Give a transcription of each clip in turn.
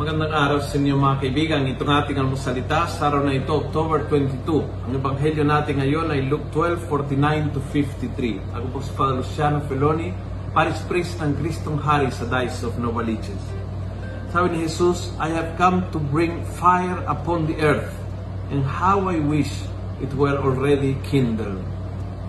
Magandang araw sa inyo mga kaibigan. Itong ating almusalita sa araw na ito, October 22. Ang ebanghelyo natin ngayon ay Luke 12:49 to 53. Ako po si Father Luciano Feloni, Paris Priest ng Kristong Hari sa Diocese of Novaliches. Sabi ni Jesus, I have come to bring fire upon the earth, and how I wish it were already kindled.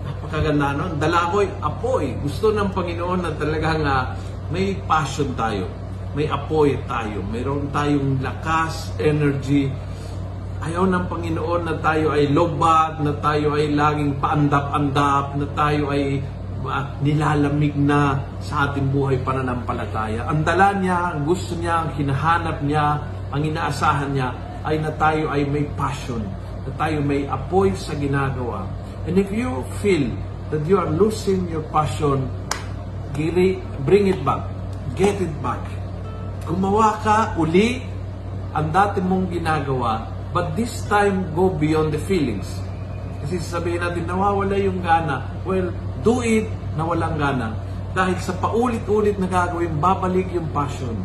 Napakaganda nun. Dalagoy, apoy. Gusto ng Panginoon na talagang uh, may passion tayo may apoy tayo, mayroon tayong lakas, energy. Ayaw ng Panginoon na tayo ay lobad, na tayo ay laging paandap-andap, na tayo ay uh, nilalamig na sa ating buhay pananampalataya. Ang dala niya, ang gusto niya, ang hinahanap niya, ang inaasahan niya ay na tayo ay may passion, na tayo may apoy sa ginagawa. And if you feel that you are losing your passion, bring it back. Get it back gumawa ka uli ang dati mong ginagawa, but this time go beyond the feelings. Kasi sabihin natin, nawawala yung gana. Well, do it na walang gana. Dahil sa paulit-ulit na gagawin, babalik yung passion.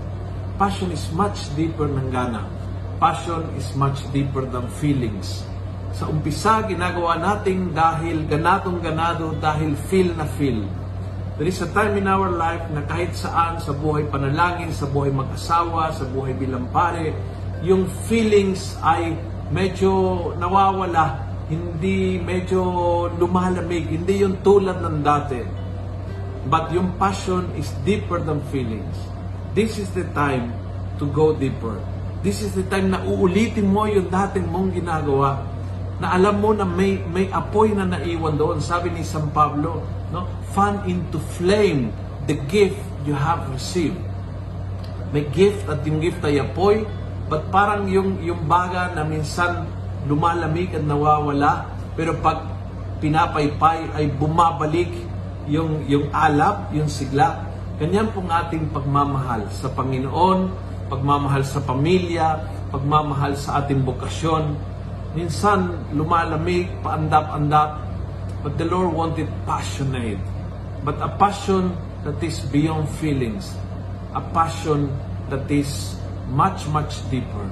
Passion is much deeper ng gana. Passion is much deeper than feelings. Sa umpisa, ginagawa natin dahil ganatong ganado, dahil feel na feel. There is a time in our life na kahit saan, sa buhay panalangin, sa buhay mag-asawa, sa buhay bilang pare, yung feelings ay medyo nawawala, hindi medyo lumalamig, hindi yung tulad ng dati. But yung passion is deeper than feelings. This is the time to go deeper. This is the time na uulitin mo yung dating mong ginagawa na alam mo na may may apoy na naiwan doon. Sabi ni San Pablo, no? Fan into flame the gift you have received. May gift at yung gift ay apoy, but parang yung yung baga na minsan lumalamig at nawawala, pero pag pinapaypay ay bumabalik yung yung alab, yung sigla. Ganyan pong ating pagmamahal sa Panginoon, pagmamahal sa pamilya, pagmamahal sa ating bokasyon, Minsan, lumalamig, paandap-andap, but the Lord wanted passionate. But a passion that is beyond feelings. A passion that is much, much deeper.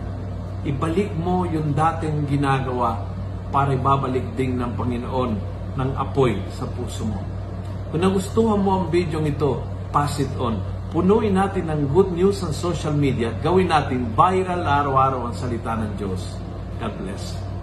Ibalik mo yung dating ginagawa para ibabalik din ng Panginoon ng apoy sa puso mo. Kung nagustuhan mo ang video ito, pass it on. Punuin natin ng good news sa social media. Gawin natin viral araw-araw ang salita ng Diyos. Helpless.